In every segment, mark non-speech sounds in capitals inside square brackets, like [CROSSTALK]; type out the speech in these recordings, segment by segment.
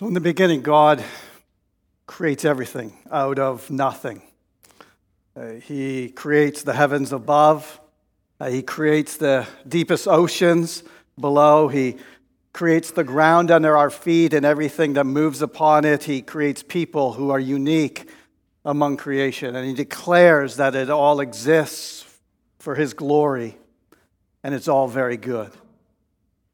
So, in the beginning, God creates everything out of nothing. Uh, he creates the heavens above, uh, He creates the deepest oceans below, He creates the ground under our feet and everything that moves upon it. He creates people who are unique among creation, and He declares that it all exists for His glory, and it's all very good.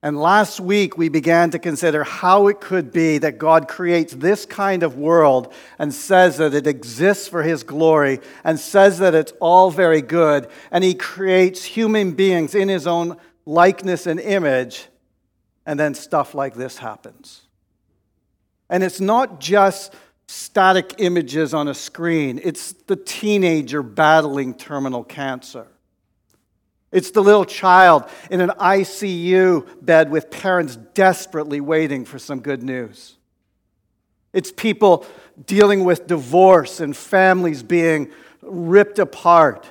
And last week, we began to consider how it could be that God creates this kind of world and says that it exists for His glory and says that it's all very good. And He creates human beings in His own likeness and image. And then stuff like this happens. And it's not just static images on a screen, it's the teenager battling terminal cancer. It's the little child in an ICU bed with parents desperately waiting for some good news. It's people dealing with divorce and families being ripped apart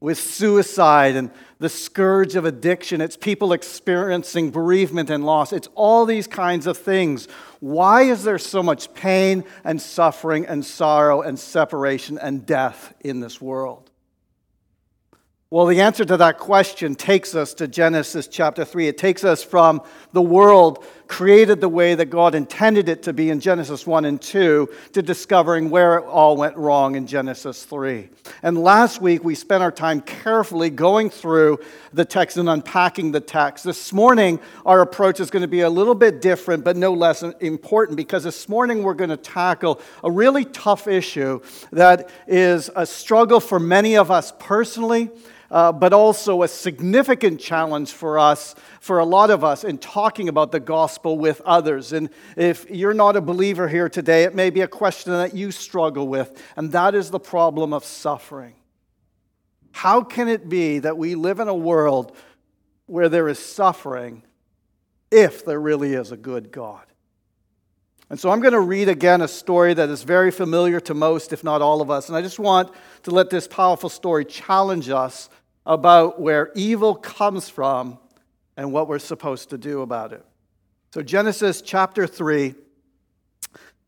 with suicide and the scourge of addiction. It's people experiencing bereavement and loss. It's all these kinds of things. Why is there so much pain and suffering and sorrow and separation and death in this world? Well, the answer to that question takes us to Genesis chapter 3. It takes us from the world created the way that God intended it to be in Genesis 1 and 2 to discovering where it all went wrong in Genesis 3. And last week we spent our time carefully going through the text and unpacking the text. This morning our approach is going to be a little bit different, but no less important because this morning we're going to tackle a really tough issue that is a struggle for many of us personally uh, but also a significant challenge for us, for a lot of us, in talking about the gospel with others. And if you're not a believer here today, it may be a question that you struggle with, and that is the problem of suffering. How can it be that we live in a world where there is suffering if there really is a good God? And so I'm going to read again a story that is very familiar to most, if not all of us. And I just want to let this powerful story challenge us about where evil comes from and what we're supposed to do about it. So, Genesis chapter 3,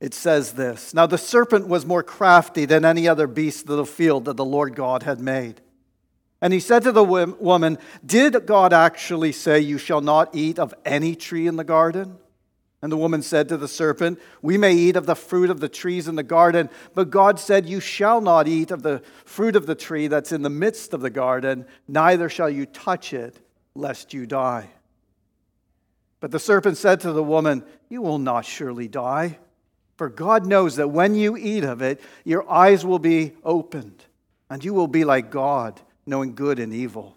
it says this Now the serpent was more crafty than any other beast of the field that the Lord God had made. And he said to the woman, Did God actually say, You shall not eat of any tree in the garden? And the woman said to the serpent, We may eat of the fruit of the trees in the garden, but God said, You shall not eat of the fruit of the tree that's in the midst of the garden, neither shall you touch it, lest you die. But the serpent said to the woman, You will not surely die, for God knows that when you eat of it, your eyes will be opened, and you will be like God, knowing good and evil.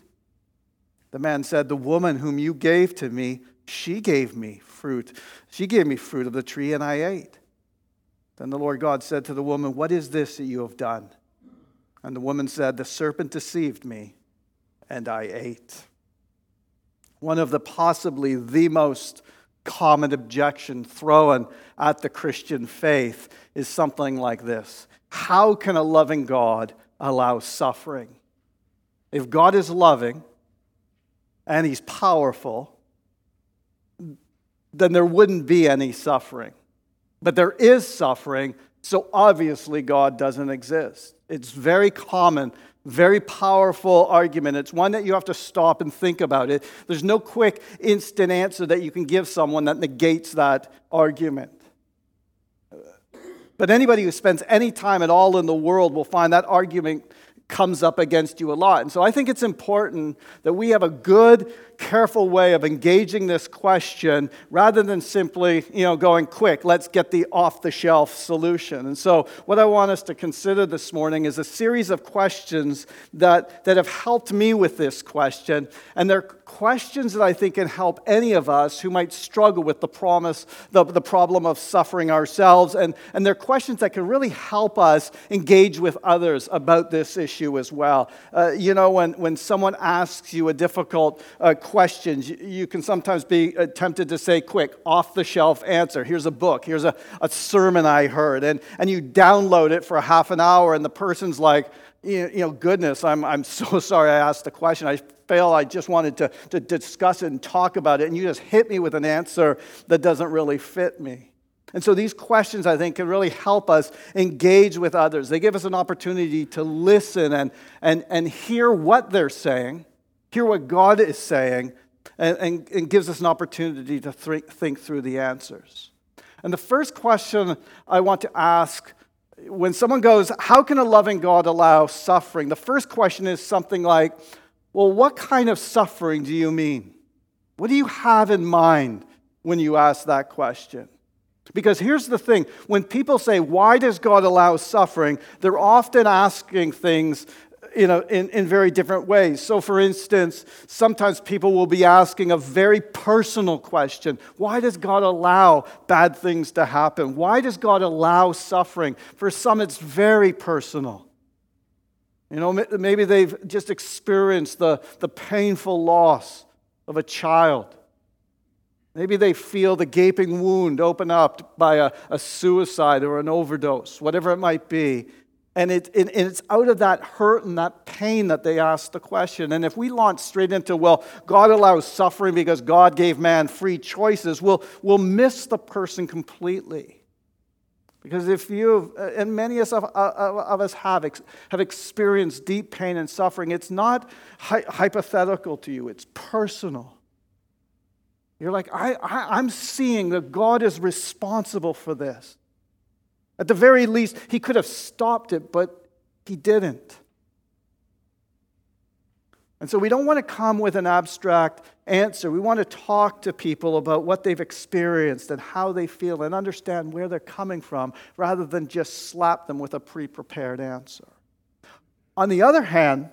The man said, The woman whom you gave to me, she gave me fruit. She gave me fruit of the tree, and I ate. Then the Lord God said to the woman, What is this that you have done? And the woman said, The serpent deceived me, and I ate. One of the possibly the most common objection thrown at the Christian faith is something like this How can a loving God allow suffering? If God is loving, and he's powerful, then there wouldn't be any suffering. But there is suffering, so obviously God doesn't exist. It's very common, very powerful argument. It's one that you have to stop and think about it. There's no quick instant answer that you can give someone that negates that argument. But anybody who spends any time at all in the world will find that argument comes up against you a lot. And so I think it's important that we have a good, careful way of engaging this question rather than simply, you know, going quick, let's get the off the shelf solution. And so what I want us to consider this morning is a series of questions that, that have helped me with this question. And they're questions that I think can help any of us who might struggle with the promise, the, the problem of suffering ourselves. And, and they're questions that can really help us engage with others about this issue as well. Uh, you know, when, when someone asks you a difficult uh, questions, you can sometimes be uh, tempted to say, quick, off the shelf answer. Here's a book, here's a, a sermon I heard. And, and you download it for a half an hour, and the person's like, you know, goodness, I'm, I'm [LAUGHS] so sorry I asked the question. I fail. I just wanted to, to discuss it and talk about it, and you just hit me with an answer that doesn't really fit me. And so these questions, I think, can really help us engage with others. They give us an opportunity to listen and, and, and hear what they're saying hear what God is saying, and, and, and gives us an opportunity to th- think through the answers. And the first question I want to ask when someone goes, How can a loving God allow suffering? The first question is something like, Well, what kind of suffering do you mean? What do you have in mind when you ask that question? Because here's the thing when people say, Why does God allow suffering? they're often asking things you know, in, in very different ways. So, for instance, sometimes people will be asking a very personal question Why does God allow bad things to happen? Why does God allow suffering? For some, it's very personal. You know, maybe they've just experienced the, the painful loss of a child. Maybe they feel the gaping wound open up by a, a suicide or an overdose, whatever it might be. And, it, and it's out of that hurt and that pain that they ask the question. And if we launch straight into, well, God allows suffering because God gave man free choices, we'll, we'll miss the person completely. Because if you, and many of, us have, have experienced deep pain and suffering, it's not hypothetical to you, it's personal. You're like, I, I, I'm seeing that God is responsible for this. At the very least, he could have stopped it, but he didn't. And so we don't want to come with an abstract answer. We want to talk to people about what they've experienced and how they feel and understand where they're coming from rather than just slap them with a pre prepared answer. On the other hand,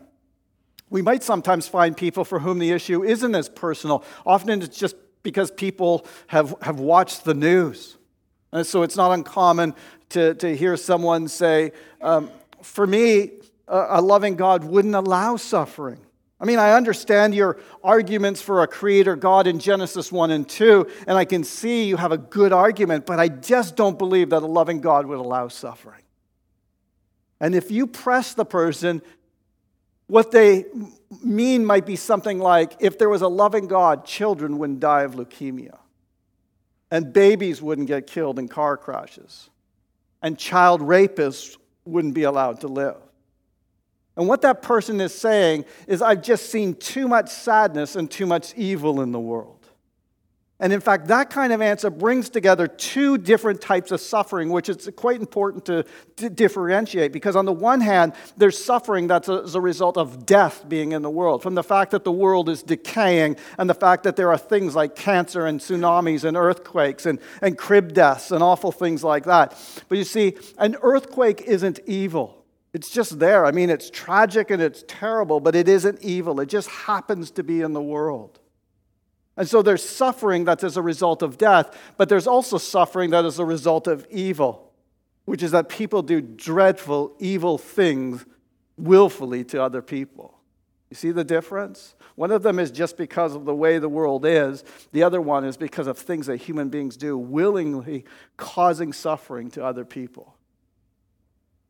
we might sometimes find people for whom the issue isn't as personal. Often it's just because people have, have watched the news. And so it's not uncommon to, to hear someone say, um, For me, a, a loving God wouldn't allow suffering. I mean, I understand your arguments for a creator God in Genesis 1 and 2, and I can see you have a good argument, but I just don't believe that a loving God would allow suffering. And if you press the person, what they mean might be something like if there was a loving God, children wouldn't die of leukemia, and babies wouldn't get killed in car crashes, and child rapists wouldn't be allowed to live. And what that person is saying is, I've just seen too much sadness and too much evil in the world. And in fact, that kind of answer brings together two different types of suffering, which is quite important to, to differentiate. Because on the one hand, there's suffering that's a, as a result of death being in the world, from the fact that the world is decaying, and the fact that there are things like cancer and tsunamis and earthquakes and, and crib deaths and awful things like that. But you see, an earthquake isn't evil. It's just there. I mean, it's tragic and it's terrible, but it isn't evil. It just happens to be in the world. And so there's suffering that's as a result of death, but there's also suffering that is a result of evil, which is that people do dreadful, evil things willfully to other people. You see the difference? One of them is just because of the way the world is, the other one is because of things that human beings do, willingly causing suffering to other people.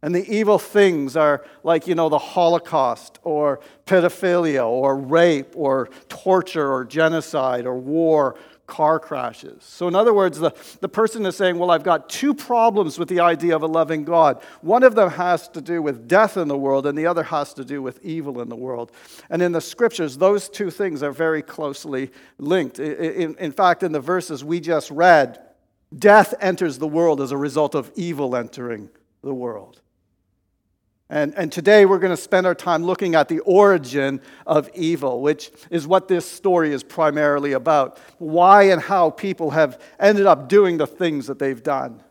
And the evil things are like, you know, the Holocaust or pedophilia or rape or torture or genocide or war, car crashes. So, in other words, the, the person is saying, Well, I've got two problems with the idea of a loving God. One of them has to do with death in the world, and the other has to do with evil in the world. And in the scriptures, those two things are very closely linked. In, in fact, in the verses we just read, death enters the world as a result of evil entering the world. And, and today we're going to spend our time looking at the origin of evil, which is what this story is primarily about. Why and how people have ended up doing the things that they've done.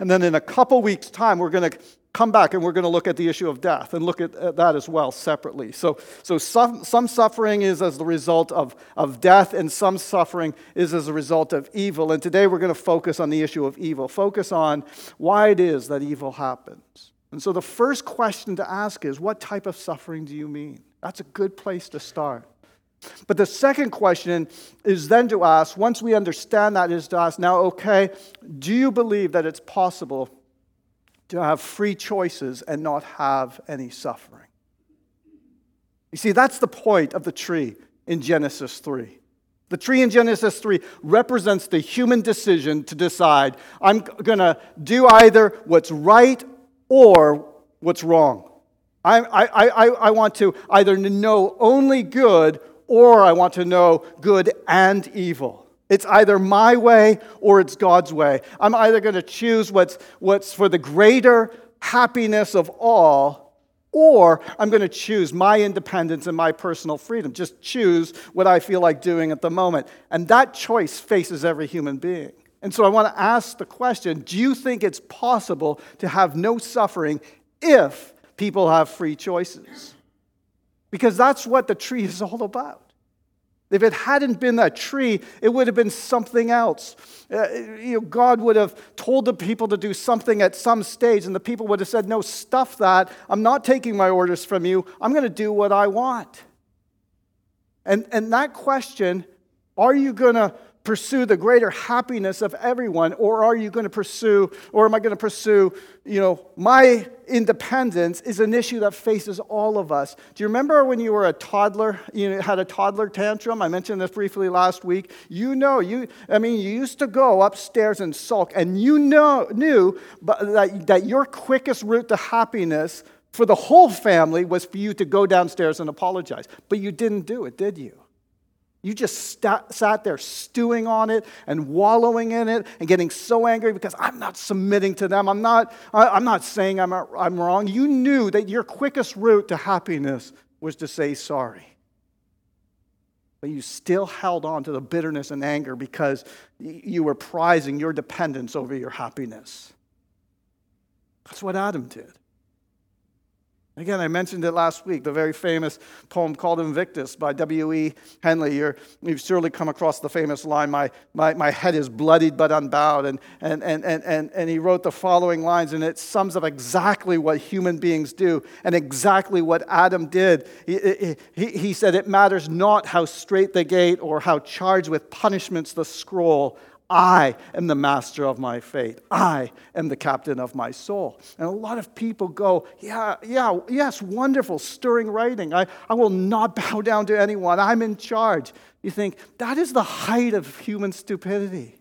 And then in a couple weeks' time, we're going to come back and we're going to look at the issue of death and look at, at that as well separately. So, so some, some suffering is as the result of, of death, and some suffering is as a result of evil. And today we're going to focus on the issue of evil, focus on why it is that evil happens. And so the first question to ask is what type of suffering do you mean? That's a good place to start. But the second question is then to ask, once we understand that, is to ask, now, okay, do you believe that it's possible to have free choices and not have any suffering? You see, that's the point of the tree in Genesis 3. The tree in Genesis 3 represents the human decision to decide I'm going to do either what's right or what's wrong. I, I, I, I want to either know only good or I want to know good and evil. It's either my way or it's God's way. I'm either going to choose what's, what's for the greater happiness of all, or I'm going to choose my independence and my personal freedom. Just choose what I feel like doing at the moment. And that choice faces every human being. And so I want to ask the question do you think it's possible to have no suffering if people have free choices? Because that's what the tree is all about. If it hadn't been that tree, it would have been something else. Uh, you know, God would have told the people to do something at some stage, and the people would have said, No, stuff that. I'm not taking my orders from you. I'm going to do what I want. And, and that question, are you going to pursue the greater happiness of everyone or are you going to pursue or am i going to pursue you know my independence is an issue that faces all of us. Do you remember when you were a toddler you had a toddler tantrum? I mentioned this briefly last week. You know you i mean you used to go upstairs and sulk and you know knew that, that your quickest route to happiness for the whole family was for you to go downstairs and apologize. But you didn't do it did you you just st- sat there stewing on it and wallowing in it and getting so angry because I'm not submitting to them. I'm not, I, am not saying I'm, I'm wrong. You knew that your quickest route to happiness was to say sorry. But you still held on to the bitterness and anger because you were prizing your dependence over your happiness. That's what Adam did. Again, I mentioned it last week, the very famous poem called Invictus by W.E. Henley. you have surely come across the famous line, my, my, my head is bloodied but unbowed. And, and, and, and, and, and he wrote the following lines, and it sums up exactly what human beings do and exactly what Adam did. He, he, he said, It matters not how straight the gate or how charged with punishments the scroll. I am the master of my fate. I am the captain of my soul. And a lot of people go, Yeah, yeah, yes, wonderful, stirring writing. I, I will not [LAUGHS] bow down to anyone. I'm in charge. You think, that is the height of human stupidity.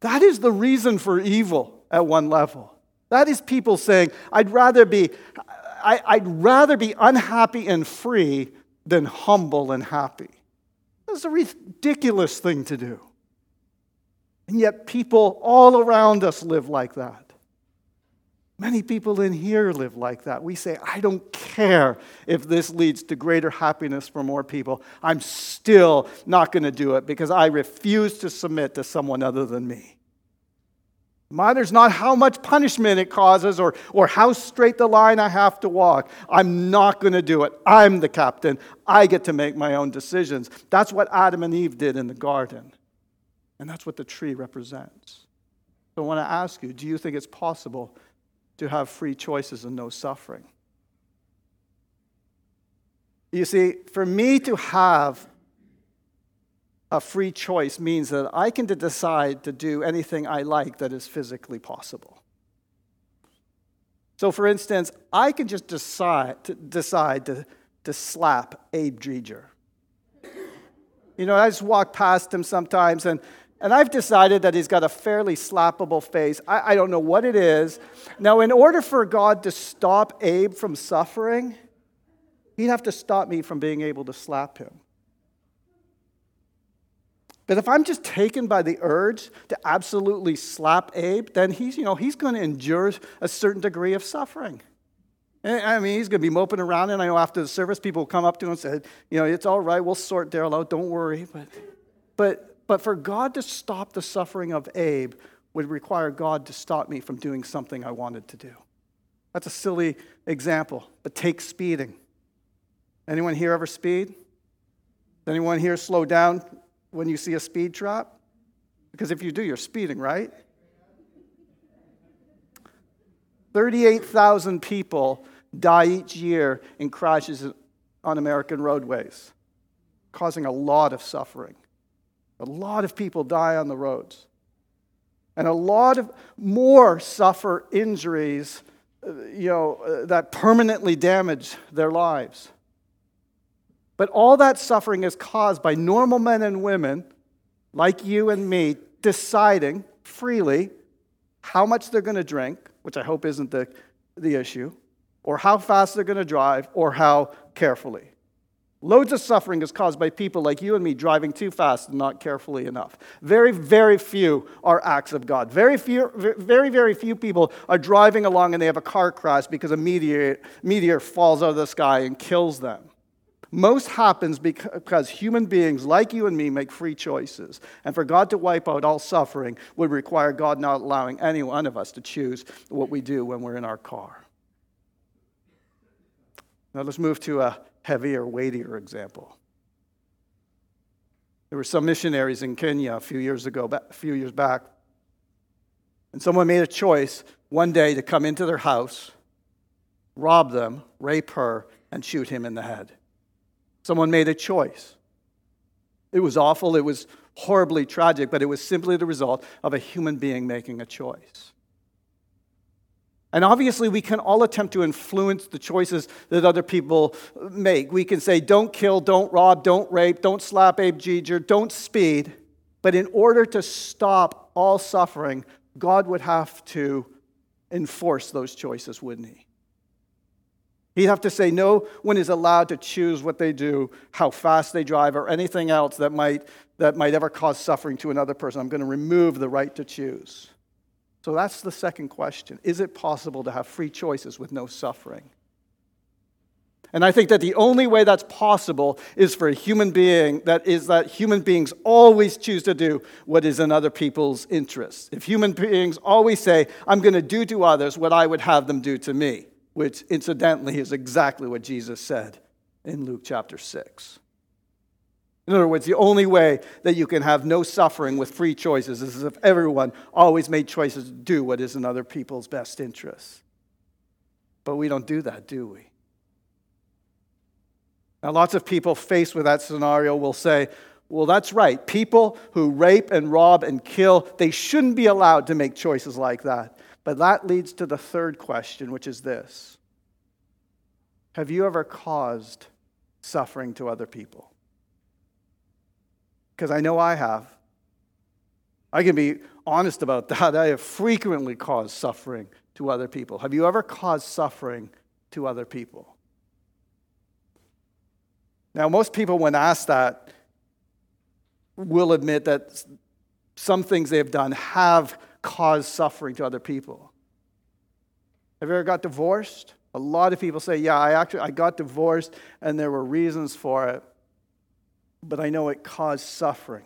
That is the reason for evil at one level. That is people saying, I'd rather be, I, I'd rather be unhappy and free than humble and happy. That's a ridiculous thing to do. And yet, people all around us live like that. Many people in here live like that. We say, I don't care if this leads to greater happiness for more people. I'm still not going to do it because I refuse to submit to someone other than me. Matters not how much punishment it causes or, or how straight the line I have to walk. I'm not going to do it. I'm the captain. I get to make my own decisions. That's what Adam and Eve did in the garden. And that's what the tree represents. So I want to ask you do you think it's possible to have free choices and no suffering? You see, for me to have a free choice means that I can decide to do anything I like that is physically possible. So, for instance, I can just decide to, decide to, to slap Abe Dreger. You know, I just walk past him sometimes and and I've decided that he's got a fairly slappable face. I, I, don't know what it is. Now, in order for God to stop Abe from suffering, he'd have to stop me from being able to slap him. But if I'm just taken by the urge to absolutely slap Abe, then he's, you know, he's going to endure a certain degree of suffering. I mean, he's going to be moping around, and I know after the service, people will come up to him and say, you know, it's all right, we'll sort Daryl out, don't worry. But, but, but for God to stop the suffering of Abe would require God to stop me from doing something I wanted to do. That's a silly example, but take speeding. Anyone here ever speed? Anyone here slow down when you see a speed trap? Because if you do, you're speeding, right? 38,000 people die each year in crashes on American roadways, causing a lot of suffering. A lot of people die on the roads. And a lot of more suffer injuries uh, you know, uh, that permanently damage their lives. But all that suffering is caused by normal men and women like you and me deciding freely how much they're going to drink, which I hope isn't the, the issue, or how fast they're going to drive, or how carefully. Loads of suffering is caused by people like you and me driving too fast and not carefully enough. Very, very few are acts of God. Very, few, very, very few people are driving along and they have a car crash because a meteor, meteor falls out of the sky and kills them. Most happens because human beings like you and me make free choices. And for God to wipe out all suffering would require God not allowing any one of us to choose what we do when we're in our car. Now let's move to a heavier, weightier example. There were some missionaries in Kenya a few years ago, a few years back, and someone made a choice one day to come into their house, rob them, rape her, and shoot him in the head. Someone made a choice. It was awful, it was horribly tragic, but it was simply the result of a human being making a choice. And obviously, we can all attempt to influence the choices that other people make. We can say, don't kill, don't rob, don't rape, don't slap Abe Giger, don't speed. But in order to stop all suffering, God would have to enforce those choices, wouldn't He? He'd have to say no one is allowed to choose what they do, how fast they drive, or anything else that might, that might ever cause suffering to another person. I'm going to remove the right to choose. So that's the second question. Is it possible to have free choices with no suffering? And I think that the only way that's possible is for a human being, that is that human beings always choose to do what is in other people's interests. If human beings always say, I'm going to do to others what I would have them do to me, which incidentally is exactly what Jesus said in Luke chapter 6. In other words, the only way that you can have no suffering with free choices is if everyone always made choices to do what is in other people's best interests. But we don't do that, do we? Now, lots of people faced with that scenario will say, well, that's right. People who rape and rob and kill, they shouldn't be allowed to make choices like that. But that leads to the third question, which is this Have you ever caused suffering to other people? Because I know I have. I can be honest about [LAUGHS] that. I have frequently caused suffering to other people. Have you ever caused suffering to other people? Now, most people, when asked that, will admit that some things they have done have caused suffering to other people. Have you ever got divorced? A lot of people say, Yeah, I actually I got divorced and there were reasons for it but I know it caused suffering.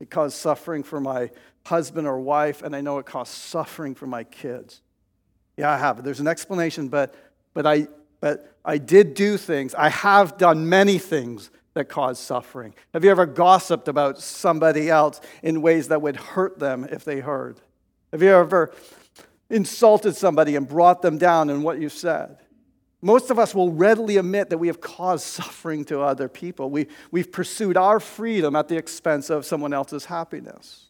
It caused suffering for my husband or wife, and I know it caused suffering for my kids. Yeah, I have. There's an explanation, but, but, I, but I did do things. I have done many things that cause suffering. Have you ever gossiped about somebody else in ways that would hurt them if they heard? Have you ever insulted somebody and brought them down in what you said? Most of us will readily admit that we have caused suffering to other people. We, we've pursued our freedom at the expense of someone else's happiness.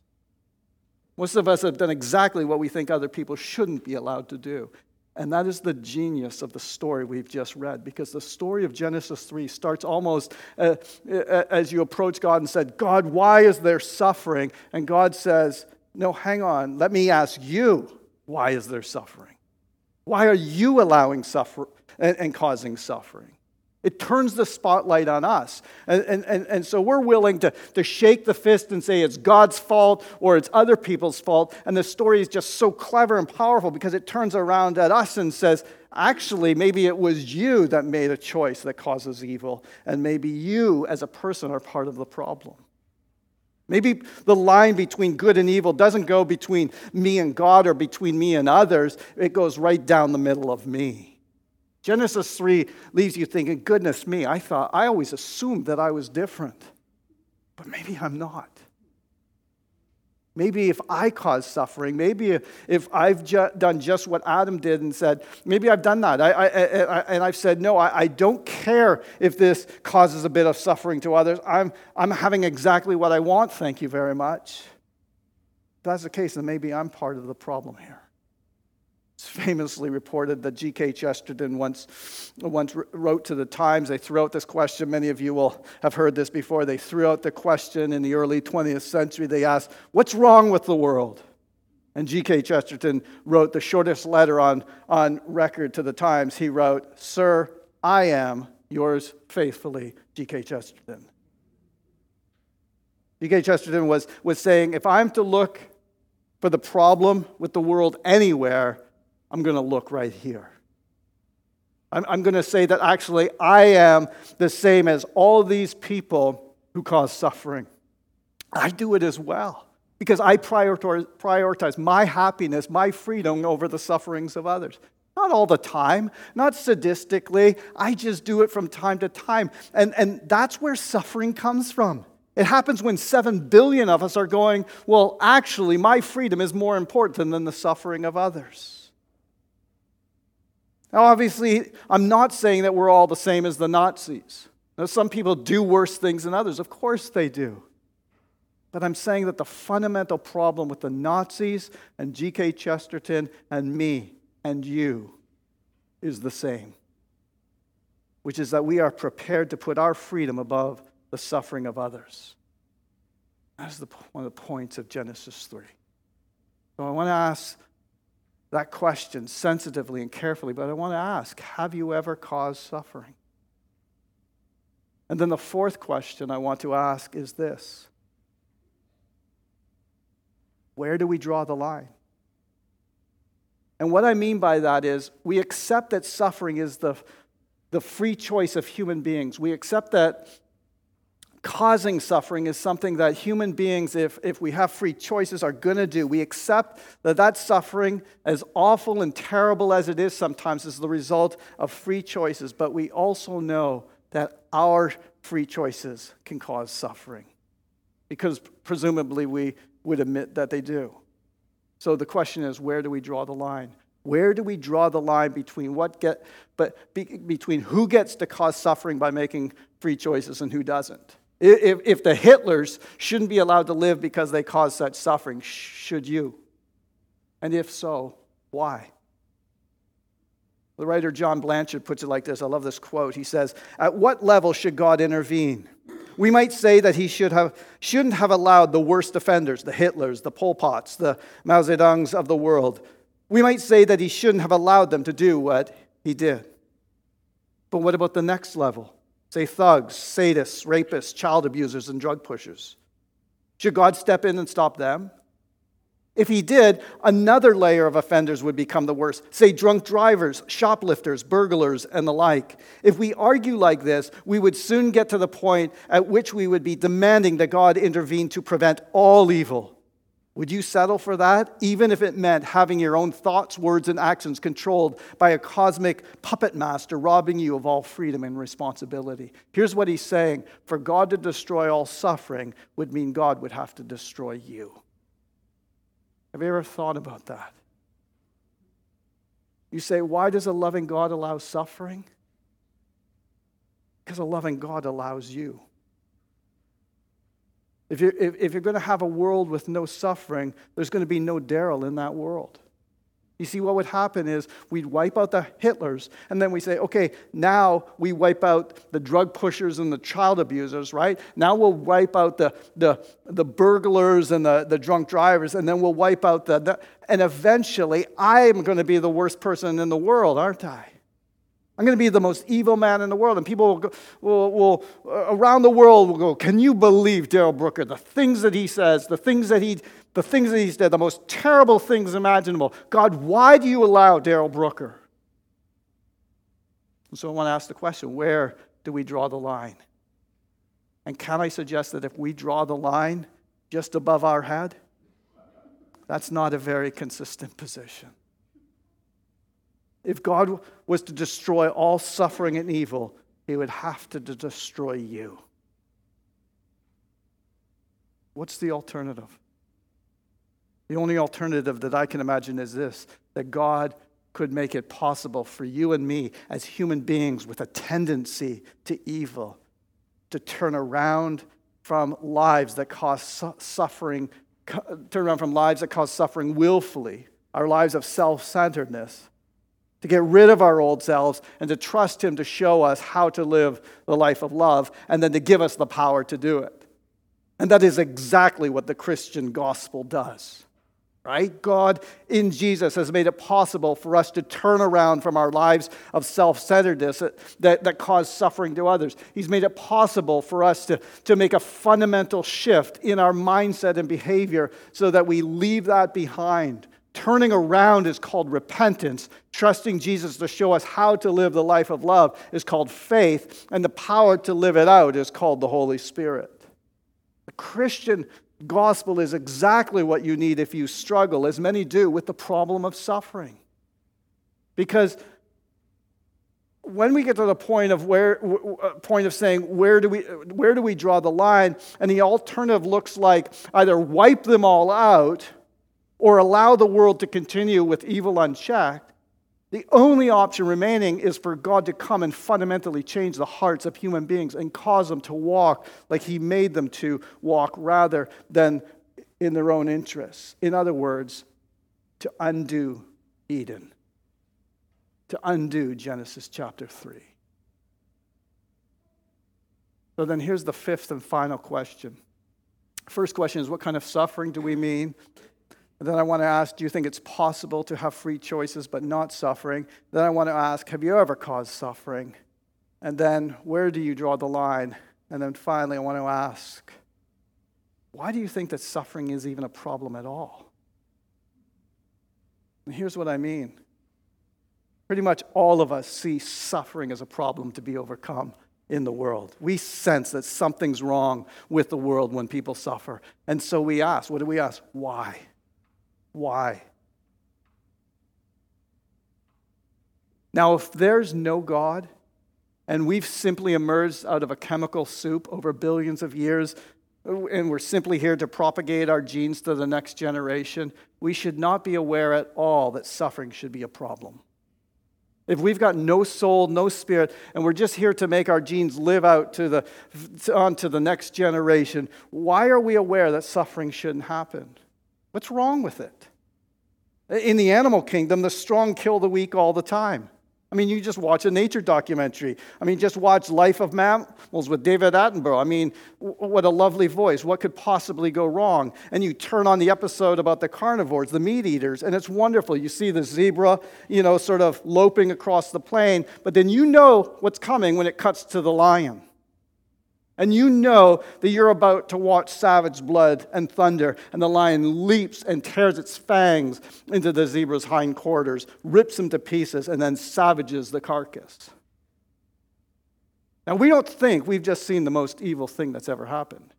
Most of us have done exactly what we think other people shouldn't be allowed to do. And that is the genius of the story we've just read, because the story of Genesis 3 starts almost uh, uh, as you approach God and said, God, why is there suffering? And God says, No, hang on, let me ask you, why is there suffering? Why are you allowing suffer- and, and causing suffering. It turns the spotlight on us. And, and, and, so we're willing to, to shake the fist and say it's God's fault or it's other people's fault. And the story is just so clever and powerful because it turns around at us and says, actually, maybe it was you that made a choice that causes evil. And maybe you, as a person, are part of the problem. Maybe the line between good and evil doesn't go between me and God or between me and others, it goes right down the middle of me. Genesis 3 leaves you thinking, goodness me, I thought, I always assumed that I was different, but maybe I'm not. Maybe if I cause suffering, maybe if I've ju- done just what Adam did and said, maybe I've done that. I, I, I, and I've said, no, I, don't care if this causes a bit of suffering to others. I'm, I'm having exactly what I want, thank you very much. If that's the case, then maybe I'm part of the problem here. It's famously reported that G.K. Chesterton once, once wrote to the Times. They threw out this question. Many of you will have heard this before. They threw out the question in the early 20th century. They asked, What's wrong with the world? And G.K. Chesterton wrote the shortest letter on, on record to the Times. He wrote, Sir, I am yours faithfully, G.K. Chesterton. G.K. Chesterton was, was saying, If I'm to look for the problem with the world anywhere, I'm going to look right here. I'm, I'm going to say that actually I am the same as all these people who cause suffering. I do it as well because I prioritize my happiness, my freedom over the sufferings of others. Not all the time, not sadistically. I just do it from time to time. And, and that's where suffering comes from. It happens when seven billion of us are going, well, actually, my freedom is more important than the suffering of others. Now, obviously, I'm not saying that we're all the same as the Nazis. Now, some people do worse things than others. Of course they do. But I'm saying that the fundamental problem with the Nazis and G.K. Chesterton and me and you is the same, which is that we are prepared to put our freedom above the suffering of others. That's one of the points of Genesis 3. So I want to ask that question sensitively and carefully, but I want to ask have you ever caused suffering? And then the fourth question I want to ask is this Where do we draw the line? And what I mean by that is we accept that suffering is the, the free choice of human beings. We accept that causing suffering is something that human beings, if, if we have free choices, are going to do. We accept that that suffering, as awful and terrible as it is sometimes, is the result of free choices. But we also know that our free choices can cause suffering because presumably we would admit that they do. So the question is where do we draw the line? Where do we draw the line between what get but be, between who gets to cause suffering by making free choices and who doesn't? If, if the Hitlers shouldn't be allowed to live because they caused such suffering, should you? And if so, why? The writer John Blanchard puts it like this. I love this quote. He says, At what level should God intervene? We might say that he should have, shouldn't have allowed the worst offenders, the Hitlers, the Pol Pots, the Mao Zedongs of the world. We might say that he shouldn't have allowed them to do what he did. But what about the next level? Say thugs, sadists, rapists, child abusers, and drug pushers. Should God step in and stop them? If he did, another layer of offenders would become the worst. Say drunk drivers, shoplifters, burglars, and the like. If we argue like this, we would soon get to the point at which we would be demanding that God intervene to prevent all evil. Would you settle for that, even if it meant having your own thoughts, words, and actions controlled by a cosmic puppet master robbing you of all freedom and responsibility? Here's what he's saying For God to destroy all suffering would mean God would have to destroy you. Have you ever thought about that? You say, Why does a loving God allow suffering? Because a loving God allows you. If you're, if, if you're going to have a world with no suffering, there's going to be no Daryl in that world. You see, what would happen is we'd wipe out the Hitlers, and then we say, okay, now we wipe out the drug pushers and the child abusers, right? Now we'll wipe out the, the, the burglars and the, the drunk drivers, and then we'll wipe out the, the and eventually I'm going to be the worst person in the world, aren't I? I'm going to be the most evil man in the world. And people will, go, will, will uh, around the world will go, Can you believe Daryl Brooker? The things that he says, the things that he, the things that he's did, the most terrible things imaginable. God, why do you allow Daryl Brooker? And so I want to ask the question where do we draw the line? And can I suggest that if we draw the line just above our head, that's not a very consistent position. If God was to destroy all suffering and evil, he would have to destroy you. What's the alternative? The only alternative that I can imagine is this that God could make it possible for you and me, as human beings with a tendency to evil, to turn around from lives that cause suffering, turn around from lives that cause suffering willfully, our lives of self centeredness, to get rid of our old selves and to trust Him to show us how to live the life of love and then to give us the power to do it. And that is exactly what the Christian gospel does. Right? God in Jesus has made it possible for us to turn around from our lives of self centeredness that, that, that, cause suffering to others. He's made it possible for us to, to make a fundamental shift in our mindset and behavior so that we leave that behind Turning around is called repentance. Trusting Jesus to show us how to live the life of love is called faith. And the power to live it out is called the Holy Spirit. The Christian gospel is exactly what you need if you struggle, as many do, with the problem of suffering. Because when we get to the point of where uh, point of saying where do we where do we draw the line and the alternative looks like either wipe them all out or allow the world to continue with evil unchecked, the only option remaining is for God to come and fundamentally change the hearts of human beings and cause them to walk like He made them to walk rather than in their own interests. In other words, to undo Eden, to undo Genesis chapter 3. So then here's the fifth and final question. First question is what kind of suffering do we mean? And then I want to ask, do you think it's possible to have free choices but not suffering? Then I want to ask, have you ever caused suffering? And then where do you draw the line? And then finally, I want to ask, why do you think that suffering is even a problem at all? And here's what I mean. Pretty much all of us see suffering as a problem to be overcome in the world. We sense that something's wrong with the world when people suffer. And so we ask, what do we ask? Why? Why? Now, if there's no God, and we've simply emerged out of a chemical soup over billions of years, and we're simply here to propagate our genes to the next generation, we should not be aware at all that suffering should be a problem. If we've got no soul, no spirit, and we're just here to make our genes live out to the, on to the next generation, why are we aware that suffering shouldn't happen? What's wrong with it? In the animal kingdom, the strong kill the weak all the time. I mean, you just watch a nature documentary. I mean, just watch Life of Mammals with David Attenborough. I mean, what a lovely voice. What could possibly go wrong? And you turn on the episode about the carnivores, the meat eaters, and it's wonderful. You see the zebra, you know, sort of loping across the plain, but then you know what's coming when it cuts to the lion and you know that you're about to watch savage blood and thunder, and the lion leaps and tears its fangs into the zebra's hindquarters, rips him to pieces, and then savages the carcass. Now, we don't think we've just seen the most evil thing that's ever happened.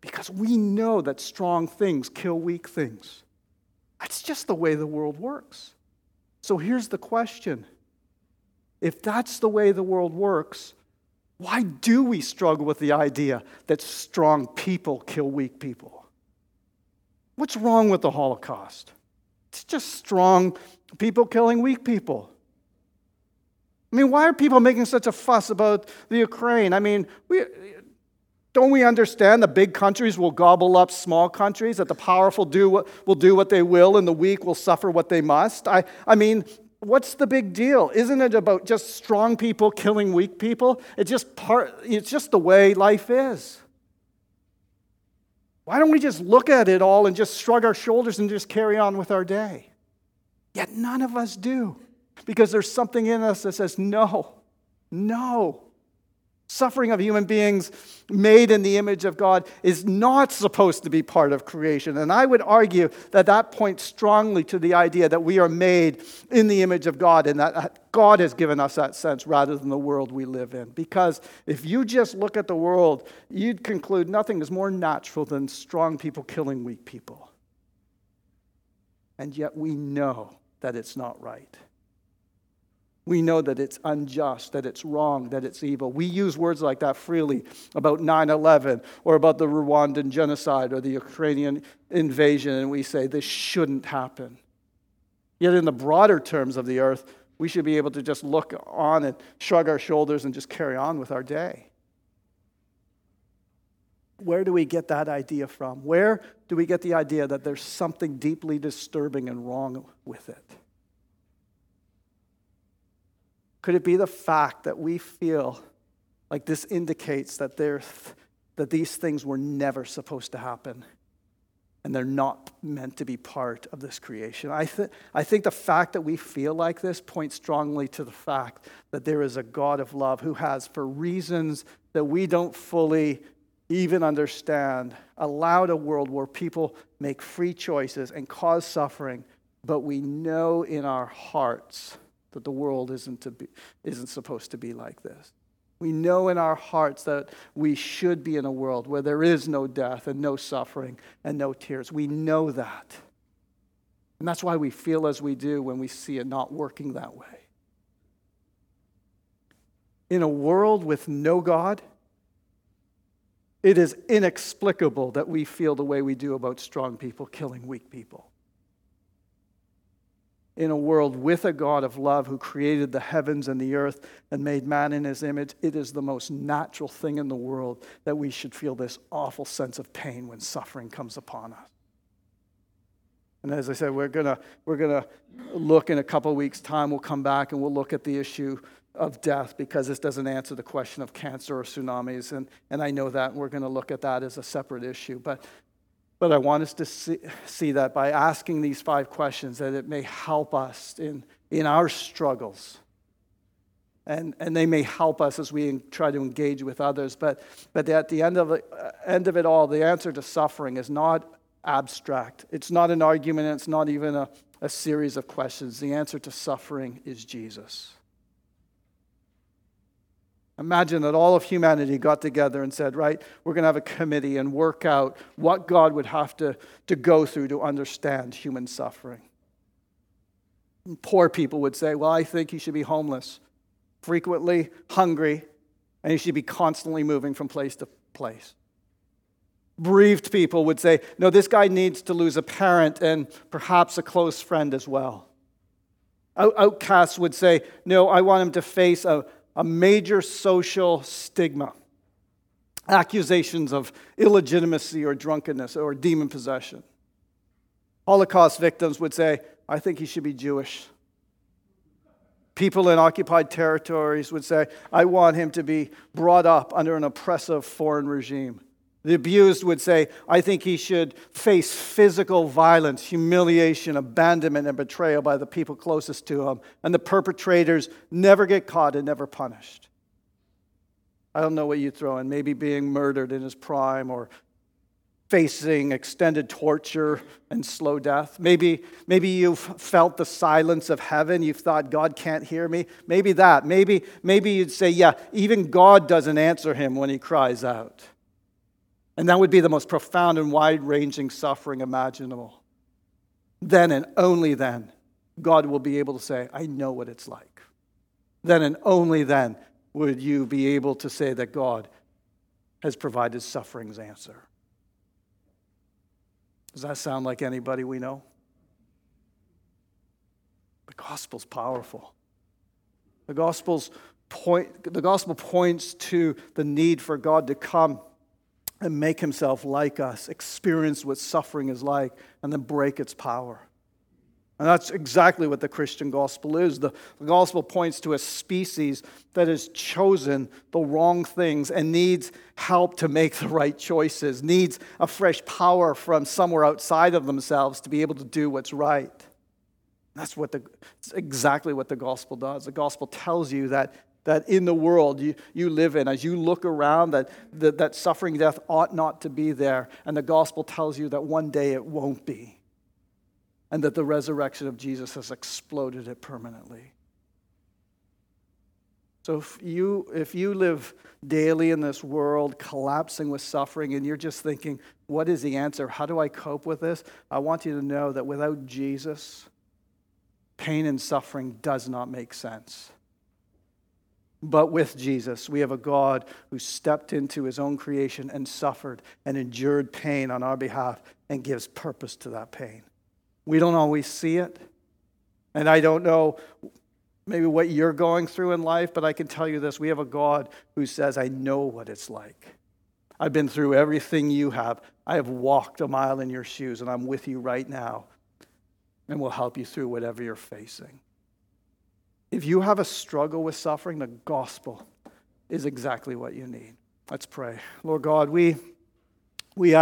Because we know that strong things kill weak things. That's just the way the world works. So here's the question if that's the way the world works, why do we struggle with the idea that strong people kill weak people? What's wrong with the Holocaust? It's just strong people killing weak people. I mean, why are people making such a fuss about the Ukraine? I mean, we, don't we understand the big countries will gobble up small countries, that the powerful do what, will do what they will and the weak will suffer what they must? I, I mean, what's the big deal? Isn't it about just strong people killing weak people? It's just part it's just the way life is. Why don't we just look at it all and just shrug our shoulders and just carry on with our day? Yet none of us do. because there's something in us that says, no, no. Suffering of human beings made in the image of God is not supposed to be part of creation. And I would argue that that points strongly to the idea that we are made in the image of God and that uh, God has given us that sense rather than the world we live in. Because if you just look at the world, you'd conclude nothing is more natural than strong people killing weak people. And yet we know that it's not right. We know that it's unjust, that it's wrong, that it's evil. We use words like that freely about 9 11 or about the Rwandan genocide or the Ukrainian invasion, and we say this shouldn't happen. Yet, in the broader terms of the earth, we should be able to just look on and shrug our shoulders and just carry on with our day. Where do we get that idea from? Where do we get the idea that there's something deeply disturbing and wrong with it? Could it be the fact that we feel like this indicates that, there, that these things were never supposed to happen and they're not meant to be part of this creation? I, th- I think the fact that we feel like this points strongly to the fact that there is a God of love who has, for reasons that we don't fully even understand, allowed a world where people make free choices and cause suffering, but we know in our hearts that the world isn't, to be, isn't supposed to be like this. We know in our hearts that we should be in a world where there is no death and no suffering and no tears. We know that. And that's why we feel as we do when we see it not working that way. In a world with no God, it is inexplicable that we feel the way we do about strong people killing weak people in a world with a God of love who created the heavens and the earth and made man in his image, it is the most natural thing in the world that we should feel this awful sense of pain when suffering comes upon us. And as I said, we're going we're to look in a couple weeks' time. We'll come back and we'll look at the issue of death because this doesn't answer the question of cancer or tsunamis. And, and I know that, and we're going to look at that as a separate issue. But but I want us to see, see, that by asking these five questions, that it may help us in, in our struggles. And, and they may help us as we try to engage with others. But, but at the end of, it, end of it all, the answer to suffering is not abstract. It's not an argument, it's not even a, a series of questions. The answer to suffering is Jesus. Imagine that all of humanity got together and said, right, we're going to have a committee and work out what God would have to, to go through to understand human suffering. And poor people would say, well, I think he should be homeless, frequently hungry, and he should be constantly moving from place to place. Bereaved people would say, no, this guy needs to lose a parent and perhaps a close friend as well. Outcasts would say, no, I want him to face a, a major social stigma accusations of illegitimacy or drunkenness or demon possession. Holocaust victims would say, I think he should be Jewish. People in occupied territories would say, I want him to be brought up under an oppressive foreign regime. The abused would say, I think he should face physical violence, humiliation, abandonment, and betrayal by the people closest to him. And the perpetrators never get caught and never punished. I don't know what you throw in. Maybe being murdered in his prime or facing extended torture and slow death. Maybe, maybe you've felt the silence of heaven. You've thought, God can't hear me. Maybe that. Maybe, maybe you'd say, yeah, even God doesn't answer him when he cries out. And that would be the most profound and wide ranging suffering imaginable. Then and only then, God will be able to say, I know what it's like. Then and only then would you be able to say that God has provided suffering's answer. Does that sound like anybody we know? The gospel's powerful. The gospel's point, the gospel points to the need for God to come and make himself like us, experience what suffering is like, and then break its power. And that's exactly what the Christian gospel is. The, the, gospel points to a species that has chosen the wrong things and needs help to make the right choices, needs a fresh power from somewhere outside of themselves to be able to do what's right. That's what the, exactly what the gospel does. The gospel tells you that, that in the world you, you live in, as you look around, that, that, that suffering death ought not to be there. And the gospel tells you that one day it won't be. And that the resurrection of Jesus has exploded it permanently. So if you, if you live daily in this world collapsing with suffering and you're just thinking, what is the answer? How do I cope with this? I want you to know that without Jesus, pain and suffering does not make sense. But with Jesus, we have a God who stepped into his own creation and suffered and endured pain on our behalf and gives purpose to that pain. We don't always see it. And I don't know maybe what you're going through in life, but I can tell you this we have a God who says, I know what it's like. I've been through everything you have. I have walked a mile in your shoes, and I'm with you right now and will help you through whatever you're facing. If you have a struggle with suffering, the gospel is exactly what you need. Let's pray. Lord God, we, we